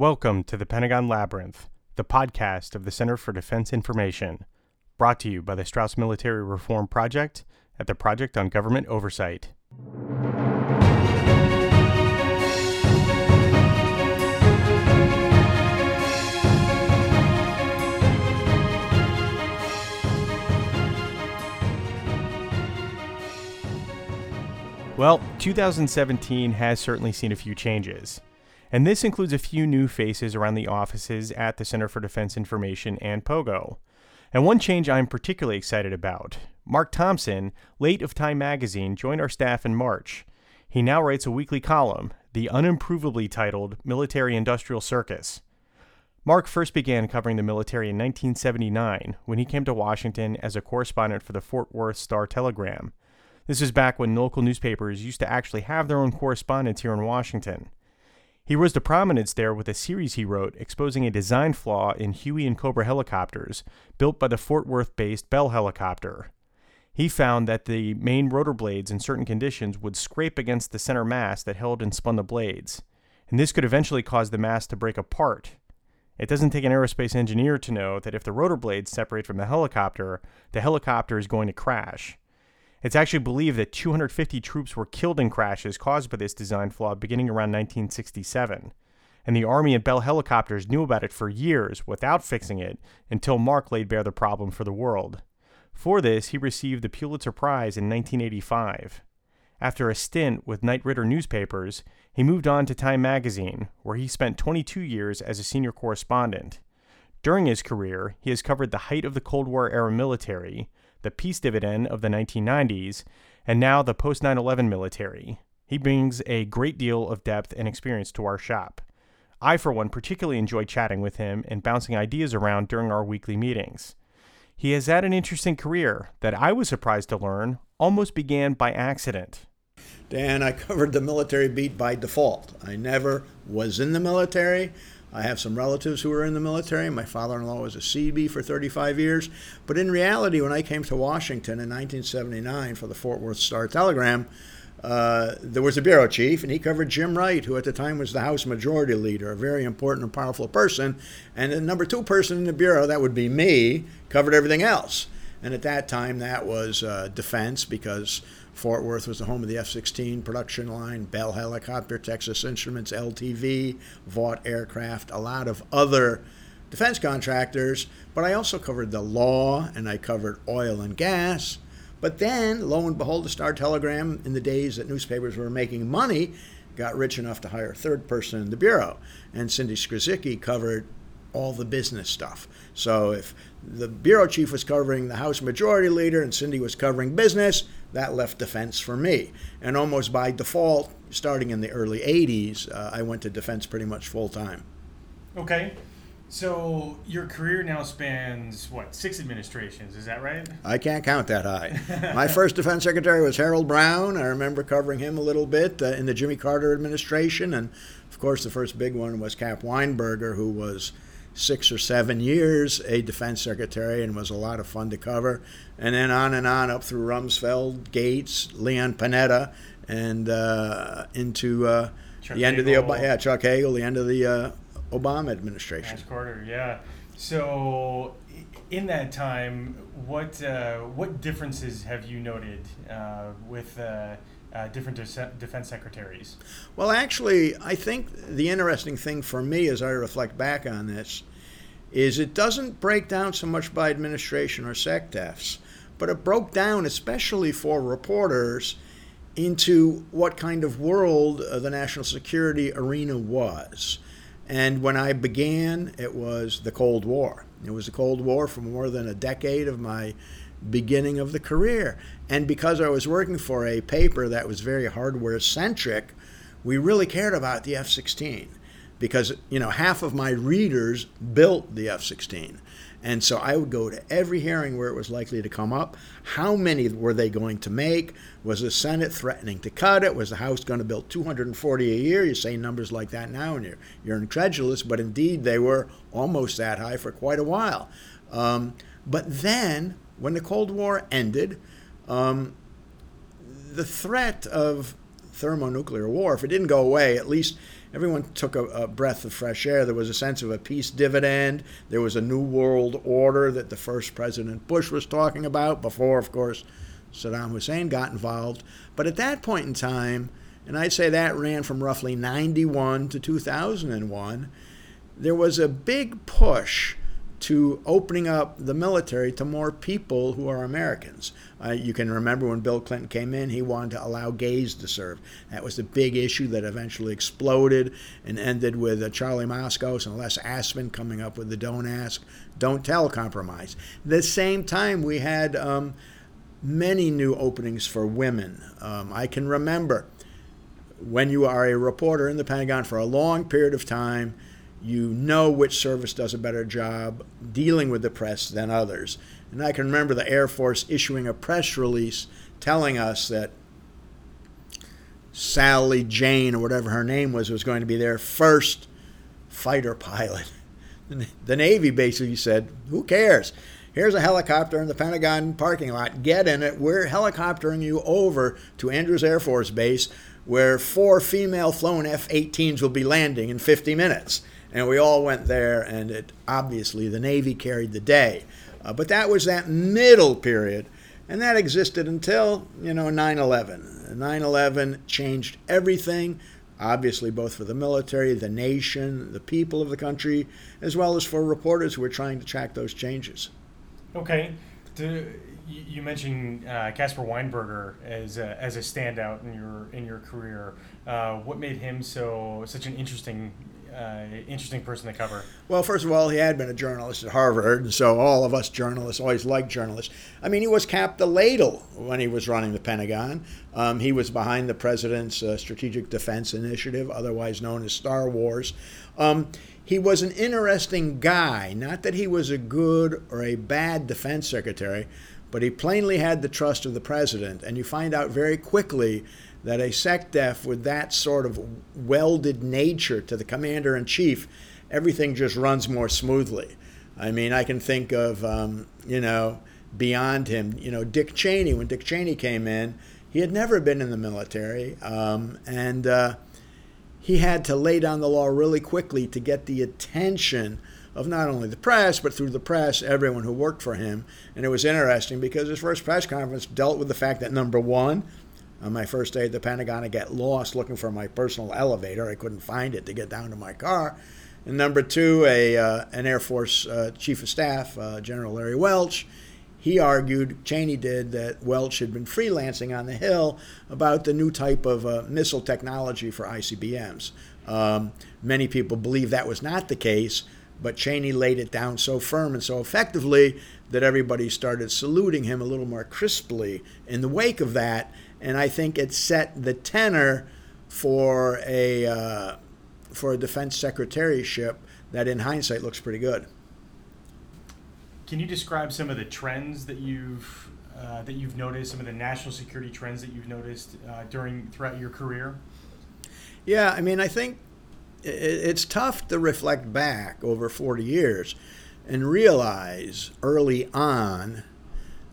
Welcome to the Pentagon Labyrinth, the podcast of the Center for Defense Information, brought to you by the Strauss Military Reform Project at the Project on Government Oversight. Well, 2017 has certainly seen a few changes. And this includes a few new faces around the offices at the Center for Defense Information and POGO. And one change I'm particularly excited about Mark Thompson, late of Time Magazine, joined our staff in March. He now writes a weekly column, the unimprovably titled Military Industrial Circus. Mark first began covering the military in 1979 when he came to Washington as a correspondent for the Fort Worth Star Telegram. This is back when local newspapers used to actually have their own correspondents here in Washington. He rose to prominence there with a series he wrote exposing a design flaw in Huey and Cobra helicopters built by the Fort Worth based Bell helicopter. He found that the main rotor blades in certain conditions would scrape against the center mass that held and spun the blades, and this could eventually cause the mass to break apart. It doesn't take an aerospace engineer to know that if the rotor blades separate from the helicopter, the helicopter is going to crash. It's actually believed that 250 troops were killed in crashes caused by this design flaw beginning around 1967. And the Army and Bell helicopters knew about it for years without fixing it until Mark laid bare the problem for the world. For this, he received the Pulitzer Prize in 1985. After a stint with Knight Ridder newspapers, he moved on to Time magazine, where he spent 22 years as a senior correspondent. During his career, he has covered the height of the Cold War era military, the peace dividend of the 1990s, and now the post 9 11 military. He brings a great deal of depth and experience to our shop. I, for one, particularly enjoy chatting with him and bouncing ideas around during our weekly meetings. He has had an interesting career that I was surprised to learn almost began by accident. Dan, I covered the military beat by default. I never was in the military. I have some relatives who were in the military. My father in law was a CB for 35 years. But in reality, when I came to Washington in 1979 for the Fort Worth Star Telegram, uh, there was a bureau chief, and he covered Jim Wright, who at the time was the House Majority Leader, a very important and powerful person. And the number two person in the bureau, that would be me, covered everything else. And at that time, that was uh, defense because Fort Worth was the home of the F 16 production line, Bell Helicopter, Texas Instruments, LTV, Vought Aircraft, a lot of other defense contractors. But I also covered the law and I covered oil and gas. But then, lo and behold, the Star Telegram, in the days that newspapers were making money, got rich enough to hire a third person in the bureau. And Cindy Skrzycki covered all the business stuff. So if the bureau chief was covering the House Majority Leader and Cindy was covering business, that left defense for me. And almost by default, starting in the early 80s, uh, I went to defense pretty much full time. Okay. So your career now spans what six administrations? Is that right? I can't count that high. My first defense secretary was Harold Brown. I remember covering him a little bit uh, in the Jimmy Carter administration, and of course the first big one was Cap Weinberger, who was six or seven years a defense secretary and was a lot of fun to cover. And then on and on up through Rumsfeld, Gates, Leon Panetta, and uh, into uh, the end Hagel. of the yeah Chuck Hagel, the end of the uh, Obama administration. Ash Carter, yeah. So in that time, what uh, what differences have you noted uh, with? Uh, uh, different de- defense secretaries? Well, actually, I think the interesting thing for me as I reflect back on this is it doesn't break down so much by administration or SecDefs, but it broke down, especially for reporters, into what kind of world uh, the national security arena was. And when I began, it was the Cold War. It was the Cold War for more than a decade of my beginning of the career. And because I was working for a paper that was very hardware centric, we really cared about the F 16 because, you know, half of my readers built the F 16. And so I would go to every hearing where it was likely to come up. How many were they going to make? Was the Senate threatening to cut it? Was the House going to build 240 a year? You say numbers like that now and you're, you're incredulous, but indeed they were almost that high for quite a while. Um, but then when the Cold War ended, um, the threat of thermonuclear war, if it didn't go away, at least everyone took a, a, breath of fresh air. There was a sense of a peace dividend. There was a new world order that the first President Bush was talking about before, of course, Saddam Hussein got involved. But at that point in time, and I'd say that ran from roughly 91 to 2001, there was a big push to opening up the military to more people who are Americans. Uh, you can remember when Bill Clinton came in, he wanted to allow gays to serve. That was the big issue that eventually exploded and ended with uh, Charlie Moskos and Les Aspin coming up with the Don't Ask, Don't Tell compromise. the same time, we had um, many new openings for women. Um, I can remember when you are a reporter in the Pentagon for a long period of time, you know which service does a better job dealing with the press than others. And I can remember the Air Force issuing a press release telling us that Sally Jane, or whatever her name was, was going to be their first fighter pilot. The Navy basically said, Who cares? Here's a helicopter in the Pentagon parking lot. Get in it. We're helicoptering you over to Andrews Air Force Base, where four female flown F 18s will be landing in 50 minutes. And we all went there, and it obviously the Navy carried the day. Uh, but that was that middle period, and that existed until, you know, 9 11. 9 11 changed everything, obviously, both for the military, the nation, the people of the country, as well as for reporters who were trying to track those changes. Okay. you mentioned uh, Weinberger as a, as a standout in your in your career. Uh, what made him so such an interesting uh, interesting person to cover? Well, first of all, he had been a journalist at Harvard, and so all of us journalists always liked journalists. I mean, he was Cap the Ladle when he was running the Pentagon. Um, he was behind the president's uh, Strategic Defense Initiative, otherwise known as Star Wars. Um, he was an interesting guy. Not that he was a good or a bad defense secretary, but he plainly had the trust of the president. And you find out very quickly that a SecDef with that sort of welded nature to the commander in chief, everything just runs more smoothly. I mean, I can think of, um, you know, beyond him, you know, Dick Cheney. When Dick Cheney came in, he had never been in the military, um, and uh, he had to lay down the law really quickly to get the attention of not only the press, but through the press, everyone who worked for him. And it was interesting because his first press conference dealt with the fact that number one, on my first day at the Pentagon, I get lost looking for my personal elevator. I couldn't find it to get down to my car. And number two, a uh, an Air Force uh, Chief of Staff, uh, General Larry Welch, he argued, Cheney did, that Welch had been freelancing on the Hill about the new type of uh, missile technology for ICBMs. Um, many people believe that was not the case, but Cheney laid it down so firm and so effectively that everybody started saluting him a little more crisply in the wake of that and I think it set the tenor for a uh, for a defense secretaryship that, in hindsight, looks pretty good. Can you describe some of the trends that you've uh, that you've noticed, some of the national security trends that you've noticed uh, during throughout your career? Yeah, I mean, I think it's tough to reflect back over 40 years and realize early on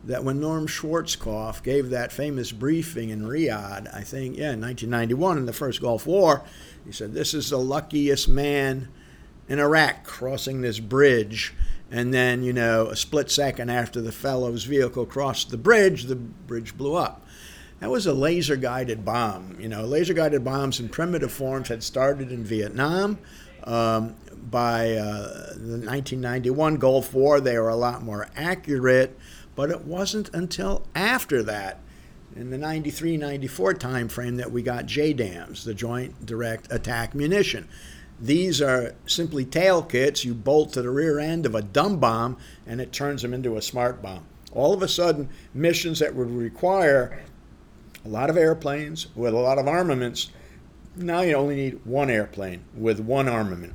that when Norm Schwarzkopf gave that famous briefing in Riyadh, I think, yeah, in 1991 in the first Gulf War, he said, This is the luckiest man in Iraq crossing this bridge. And then, you know, a split second after the fellow's vehicle crossed the bridge, the bridge blew up. That was a laser guided bomb. You know, laser guided bombs in primitive forms had started in Vietnam. Um, by uh, the 1991 Gulf War, they were a lot more accurate but it wasn't until after that, in the 93 94 timeframe, that we got JDAMs, the Joint Direct Attack Munition. These are simply tail kits you bolt to the rear end of a dumb bomb and it turns them into a smart bomb. All of a sudden, missions that would require a lot of airplanes with a lot of armaments, now you only need one airplane with one armament.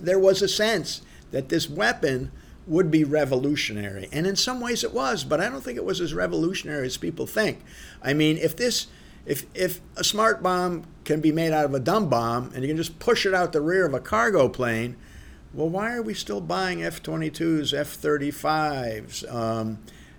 There was a sense that this weapon would be revolutionary. And in some ways it was, but I don't think it was as revolutionary as people think. I mean, if this if if a smart bomb can be made out of a dumb bomb and you can just push it out the rear of a cargo plane, well, why are we still buying F-22s, F-35s, um,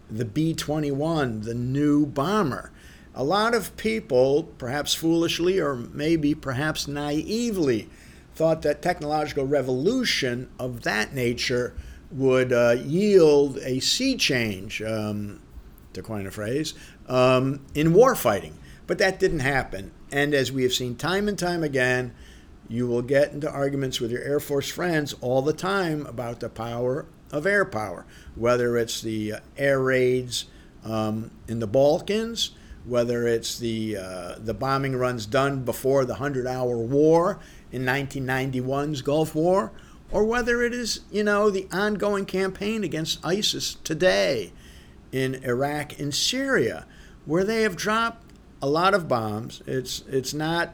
the B-21, the new bomber? A lot of people, perhaps foolishly or maybe perhaps naively, thought that technological revolution of that nature would uh, yield a sea change, um, to coin a phrase, um, in warfighting. But that didn't happen. And as we have seen time and time again, you will get into arguments with your Air Force friends all the time about the power of air power, whether it's the uh, air raids um, in the Balkans, whether it's the uh, the bombing runs done before the Hundred Hour War in 1991's Gulf War, or whether it is you know the ongoing campaign against ISIS today in Iraq and Syria, where they have dropped a lot of bombs. It's it's not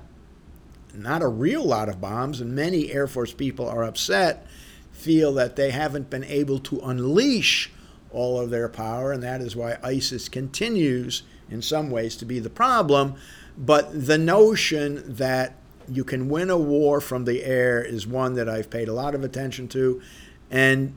not a real lot of bombs, and many Air Force people are upset, feel that they haven't been able to unleash all of their power, and that is why ISIS continues, in some ways, to be the problem. But the notion that you can win a war from the air is one that I've paid a lot of attention to. And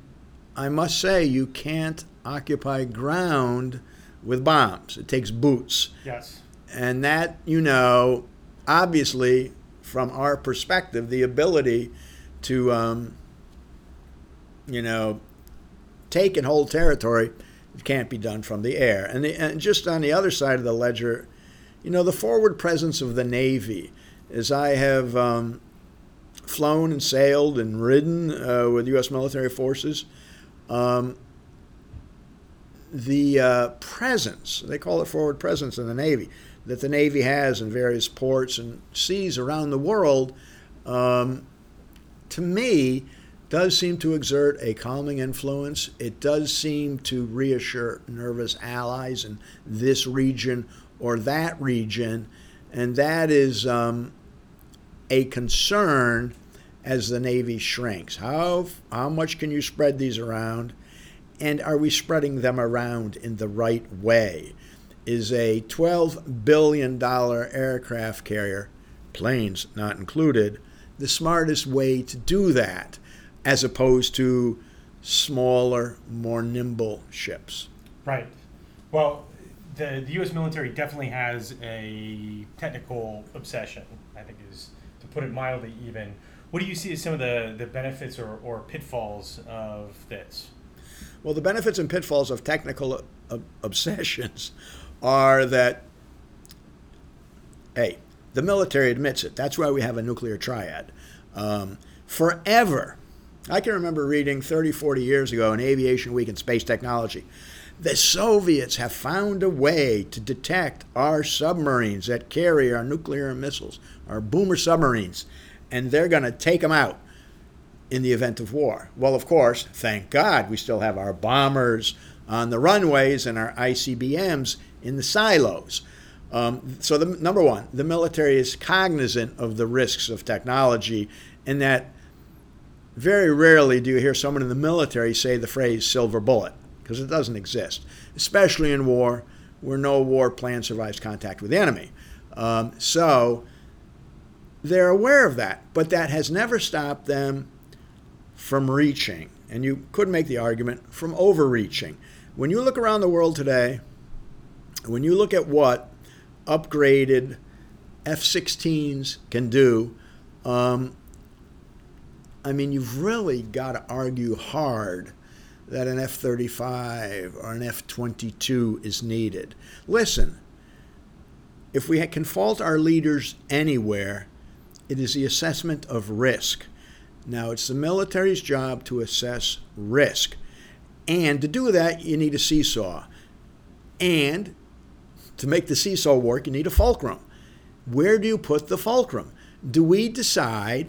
I must say, you can't occupy ground with bombs. It takes boots. Yes. And that, you know, obviously, from our perspective, the ability to, um, you know, take and hold territory can't be done from the air. And, the, and just on the other side of the ledger, you know, the forward presence of the Navy, as I have um, flown and sailed and ridden uh, with U.S. military forces, um, the uh, presence, they call it forward presence in the Navy, that the Navy has in various ports and seas around the world, um, to me, does seem to exert a calming influence. It does seem to reassure nervous allies in this region or that region, and that is um, a concern as the Navy shrinks. How, how much can you spread these around? And are we spreading them around in the right way? Is a $12 billion aircraft carrier, planes not included, the smartest way to do that, as opposed to smaller, more nimble ships? Right. Well, the, the U.S. military definitely has a technical obsession, I think is, to put it mildly, even. What do you see as some of the, the benefits or, or pitfalls of this? Well, the benefits and pitfalls of technical ob- obsessions are that, hey, the military admits it. That's why we have a nuclear triad. Um, forever, I can remember reading 30, 40 years ago in Aviation Week and Space Technology. The Soviets have found a way to detect our submarines that carry our nuclear missiles, our boomer submarines, and they're going to take them out in the event of war. Well, of course, thank God we still have our bombers on the runways and our ICBMs in the silos. Um, so, the, number one, the military is cognizant of the risks of technology, and that very rarely do you hear someone in the military say the phrase silver bullet, because it doesn't exist, especially in war where no war plan survives contact with the enemy. Um, so, they're aware of that, but that has never stopped them from reaching, and you could make the argument from overreaching. When you look around the world today, when you look at what upgraded F 16s can do, um, I mean, you've really got to argue hard that an F 35 or an F 22 is needed. Listen, if we can fault our leaders anywhere, it is the assessment of risk. Now, it's the military's job to assess risk. And to do that, you need a seesaw. And to make the seesaw work, you need a fulcrum. Where do you put the fulcrum? Do we decide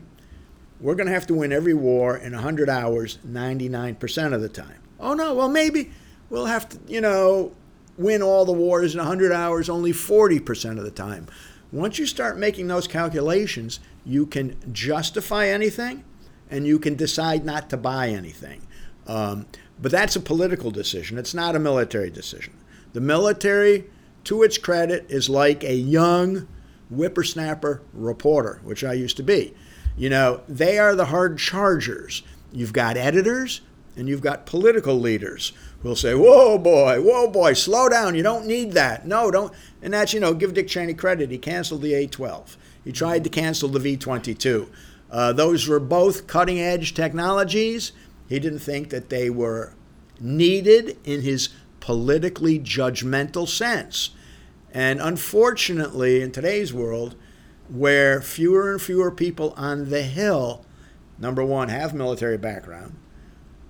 we're going to have to win every war in 100 hours 99% of the time? Oh, no, well, maybe we'll have to, you know, win all the wars in 100 hours only 40% of the time. Once you start making those calculations, you can justify anything and you can decide not to buy anything. Um, but that's a political decision, it's not a military decision. The military, to its credit, is like a young whippersnapper reporter, which I used to be. You know, they are the hard chargers. You've got editors and you've got political leaders who'll say, "Whoa, boy, whoa, boy, slow down. You don't need that. No, don't." And that's you know, give Dick Cheney credit. He canceled the A-12. He tried to cancel the V-22. Uh, those were both cutting edge technologies. He didn't think that they were needed in his politically judgmental sense. And unfortunately, in today's world, where fewer and fewer people on the Hill, number one, have military background,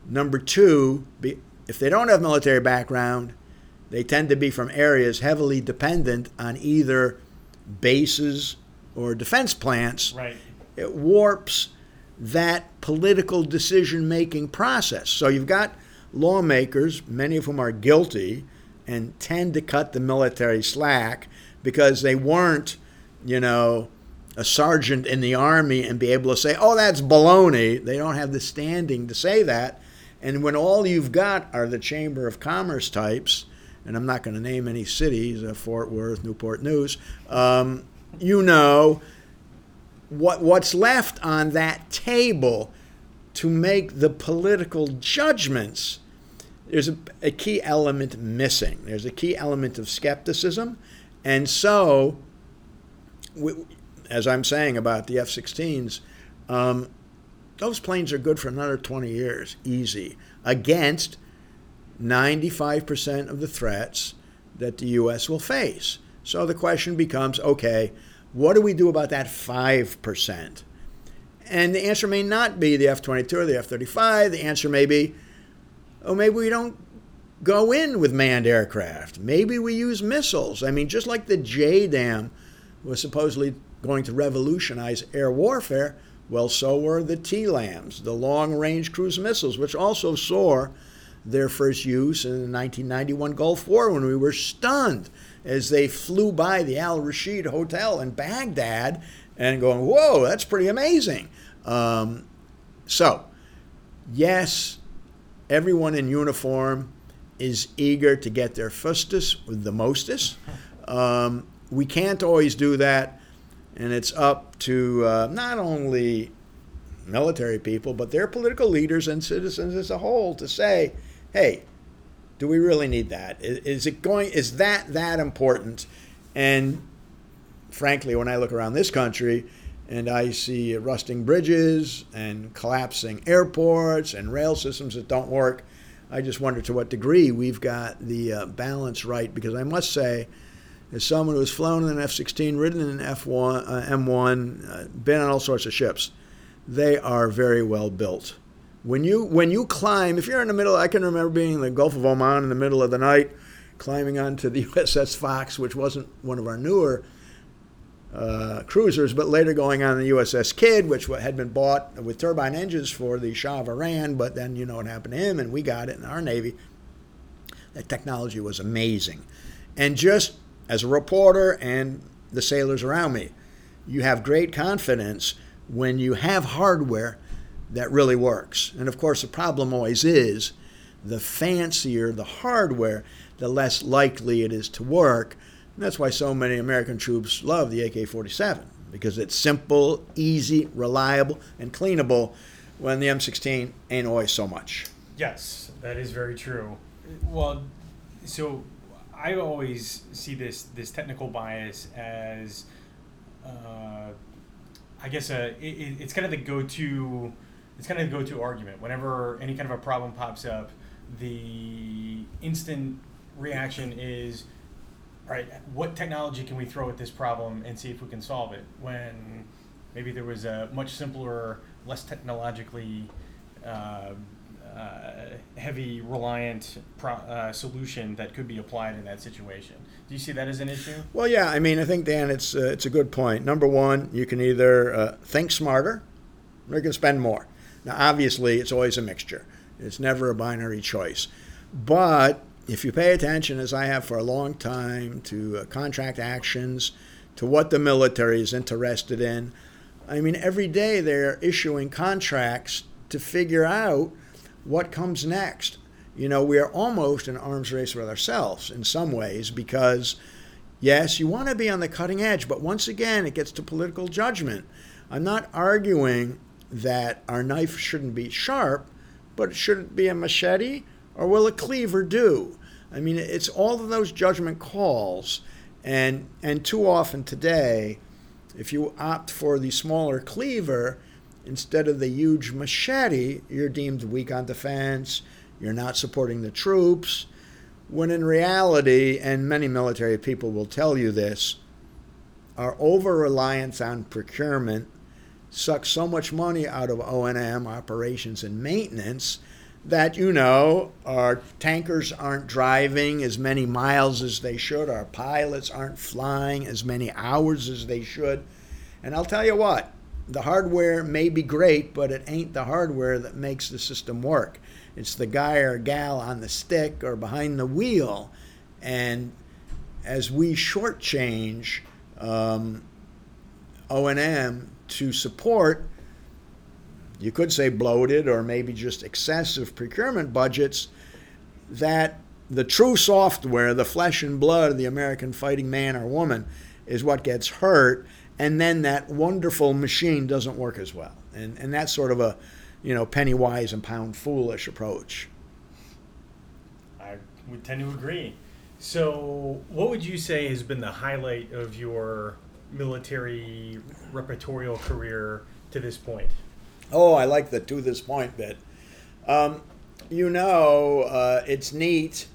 number two, be, if they don't have military background, they tend to be from areas heavily dependent on either bases or defense plants. Right. It warps that political decision making process. So you've got lawmakers, many of whom are guilty, and tend to cut the military slack because they weren't, you know, a sergeant in the army and be able to say, oh, that's baloney. They don't have the standing to say that. And when all you've got are the Chamber of Commerce types, and I'm not going to name any cities, uh, Fort Worth, Newport News, um, you know, what, what's left on that table to make the political judgments, there's a, a key element missing. There's a key element of skepticism. And so, as I'm saying about the F 16s, um, those planes are good for another 20 years, easy, against 95% of the threats that the U.S. will face. So the question becomes okay, what do we do about that 5%? And the answer may not be the F 22 or the F 35. The answer may be, oh, maybe we don't go in with manned aircraft. Maybe we use missiles. I mean, just like the JDAM was supposedly going to revolutionize air warfare, well, so were the TLAMs, the long range cruise missiles, which also saw their first use in the 1991 Gulf War when we were stunned as they flew by the Al Rashid Hotel in Baghdad and going, whoa, that's pretty amazing. Um, so, yes, everyone in uniform is eager to get their fustus with the mostest. Um, we can't always do that, and it's up to uh, not only military people, but their political leaders and citizens as a whole to say, hey, do we really need that? Is it going? Is that that important? And frankly, when I look around this country and I see rusting bridges and collapsing airports and rail systems that don't work, I just wonder to what degree we've got the uh, balance right. Because I must say, as someone who has flown in an F-16, ridden in an F1, uh, M1, uh, been on all sorts of ships, they are very well built. When you when you climb, if you're in the middle, I can remember being in the Gulf of Oman in the middle of the night, climbing onto the USS Fox, which wasn't one of our newer uh, cruisers, but later going on the USS Kidd, which had been bought with turbine engines for the Shah of Iran. But then you know what happened to him, and we got it in our Navy. That technology was amazing, and just as a reporter and the sailors around me, you have great confidence when you have hardware that really works. And of course, the problem always is the fancier the hardware, the less likely it is to work. And that's why so many American troops love the AK 47 because it's simple, easy, reliable, and cleanable when the M16 ain't always so much. Yes, that is very true. Well, so I always see this this technical bias as, uh, I guess, a, it, it's kind of the go to it's kind of the go-to argument. Whenever any kind of a problem pops up the instant reaction is all right what technology can we throw at this problem and see if we can solve it? When maybe there was a much simpler less technologically uh, uh, heavy reliant pro- uh, solution that could be applied in that situation. Do you see that as an issue? Well, yeah. I mean, I think Dan, it's uh, it's a good point. Number one, you can either uh, think smarter, or you can spend more. Now, obviously, it's always a mixture, it's never a binary choice. But if you pay attention, as I have for a long time, to uh, contract actions, to what the military is interested in, I mean, every day they're issuing contracts to figure out what comes next. You know, we are almost in arms race with ourselves in some ways because, yes, you want to be on the cutting edge, but once again, it gets to political judgment. I'm not arguing that our knife shouldn't be sharp, but it should it be a machete or will a cleaver do? I mean, it's all of those judgment calls. And, and too often today, if you opt for the smaller cleaver instead of the huge machete, you're deemed weak on defense, you're not supporting the troops. When in reality, and many military people will tell you this, our over reliance on procurement sucks so much money out of O&M operations and maintenance that you know our tankers aren't driving as many miles as they should our pilots aren't flying as many hours as they should and I'll tell you what the hardware may be great but it ain't the hardware that makes the system work. It's the guy or gal on the stick or behind the wheel. And as we shortchange um, O&M to support, you could say bloated or maybe just excessive procurement budgets, that the true software, the flesh and blood of the American fighting man or woman, is what gets hurt, and then that wonderful machine doesn't work as well. And, and that's sort of a, you know, penny wise and pound foolish approach. I would tend to agree. So, what would you say has been the highlight of your military repertorial career to this point? Oh, I like the to this point bit. Um, you know, uh, it's neat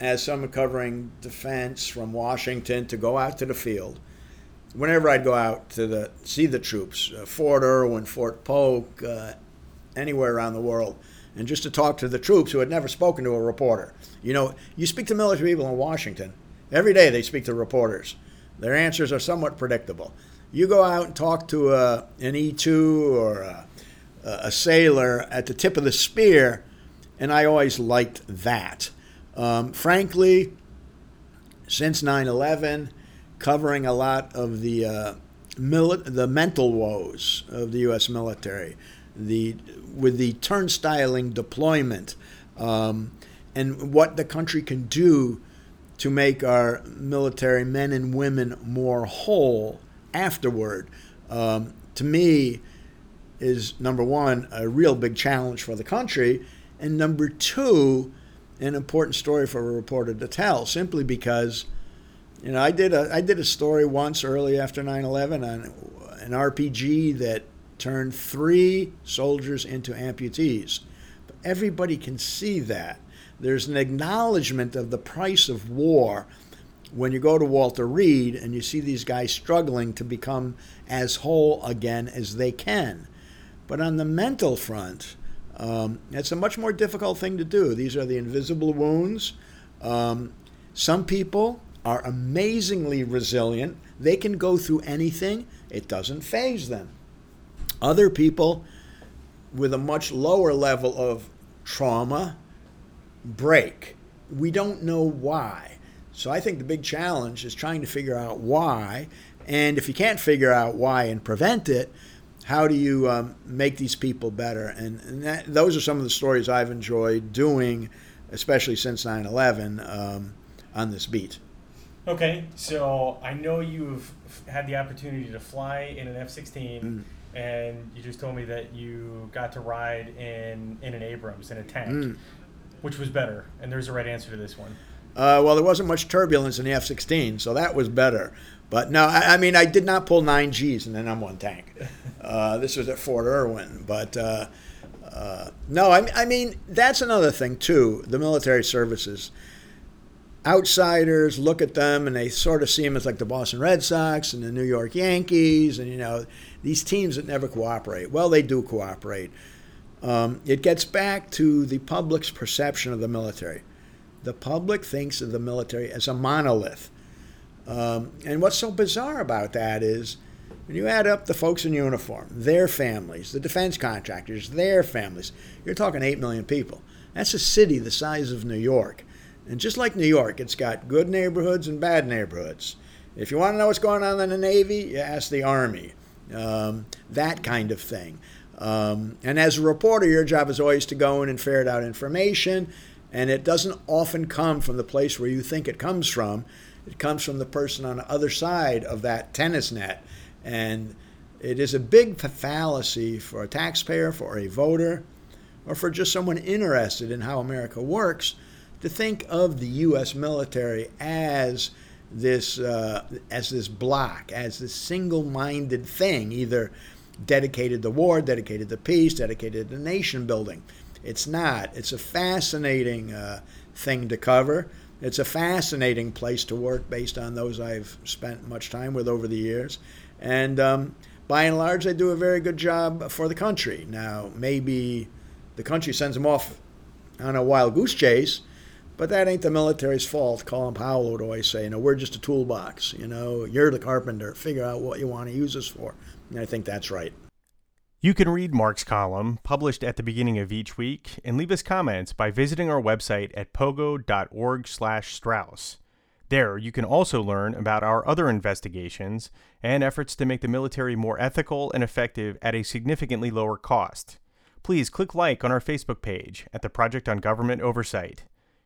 as someone covering defense from Washington to go out to the field. Whenever I'd go out to the see the troops, uh, Fort Irwin, Fort Polk, uh, anywhere around the world, and just to talk to the troops who had never spoken to a reporter. You know, you speak to military people in Washington every day; they speak to reporters. Their answers are somewhat predictable. You go out and talk to a, an E2 or a, a sailor at the tip of the spear, and I always liked that. Um, frankly, since 9 11, covering a lot of the, uh, mili- the mental woes of the U.S. military, the, with the turnstiling deployment, um, and what the country can do to make our military men and women more whole afterward, um, to me, is number one, a real big challenge for the country, and number two, an important story for a reporter to tell, simply because. You know, I did a I did a story once early after 9/11 on an RPG that turned three soldiers into amputees. But everybody can see that. There's an acknowledgement of the price of war when you go to Walter Reed and you see these guys struggling to become as whole again as they can. But on the mental front, um, it's a much more difficult thing to do. These are the invisible wounds. Um, some people are amazingly resilient. They can go through anything, it doesn't faze them. Other people with a much lower level of trauma break. We don't know why. So I think the big challenge is trying to figure out why. And if you can't figure out why and prevent it, how do you um, make these people better? And, and that, those are some of the stories I've enjoyed doing, especially since 9 11 um, on this beat. Okay, so I know you've had the opportunity to fly in an F 16, mm. and you just told me that you got to ride in, in an Abrams, in a tank. Mm. Which was better? And there's a right answer to this one. Uh, well, there wasn't much turbulence in the F 16, so that was better. But no, I, I, mean, I did not pull nine Gs in an M1 tank. Uh, this was at Fort Irwin. But uh, uh, no, I, I mean, that's another thing, too. The military services. Outsiders look at them and they sort of see them as like the Boston Red Sox and the New York Yankees and, you know, these teams that never cooperate. Well, they do cooperate. Um, it gets back to the public's perception of the military. The public thinks of the military as a monolith. Um, and what's so bizarre about that is when you add up the folks in uniform, their families, the defense contractors, their families, you're talking 8 million people. That's a city the size of New York. And just like New York, it's got good neighborhoods and bad neighborhoods. If you want to know what's going on in the Navy, you ask the Army. Um, that kind of thing. Um, and as a reporter, your job is always to go in and ferret out information, and it doesn't often come from the place where you think it comes from. It comes from the person on the other side of that tennis net. And it is a big fallacy for a taxpayer, for a voter, or for just someone interested in how America works to think of the U.S. military as this uh, as this block, as this single-minded thing, either dedicated to war, dedicated to peace, dedicated to nation building. It's not. It's a fascinating uh, thing to cover. It's a fascinating place to work based on those I've spent much time with over the years. And um, by and large, they do a very good job for the country. Now, maybe the country sends them off on a wild goose chase, but that ain't the military's fault. Colin Powell would always say, you know, we're just a toolbox. You know, you're the carpenter. Figure out what you want to use us for. And I think that's right. You can read Mark's column, published at the beginning of each week, and leave us comments by visiting our website at pogo.org slash Strauss. There, you can also learn about our other investigations and efforts to make the military more ethical and effective at a significantly lower cost. Please click like on our Facebook page at the Project on Government Oversight.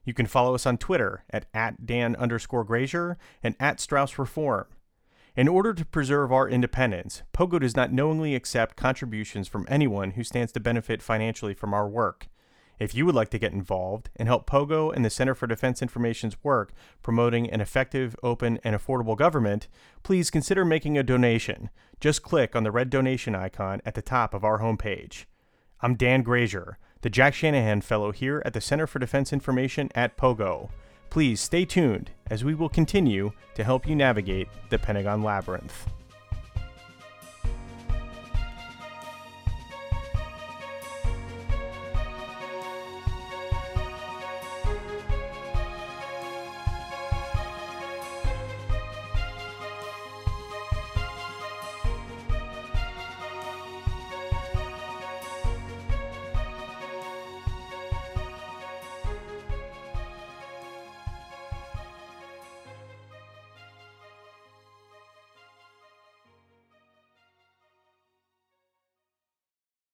You can follow us on Twitter at, at Dan underscore Grazier and at Strauss Reform. In order to preserve our independence, Pogo does not knowingly accept contributions from anyone who stands to benefit financially from our work. If you would like to get involved and help Pogo and the Center for Defense Information's work promoting an effective, open, and affordable government, please consider making a donation. Just click on the red donation icon at the top of our homepage. I'm Dan Grazier, the Jack Shanahan Fellow here at the Center for Defense Information at Pogo. Please stay tuned as we will continue to help you navigate the Pentagon Labyrinth.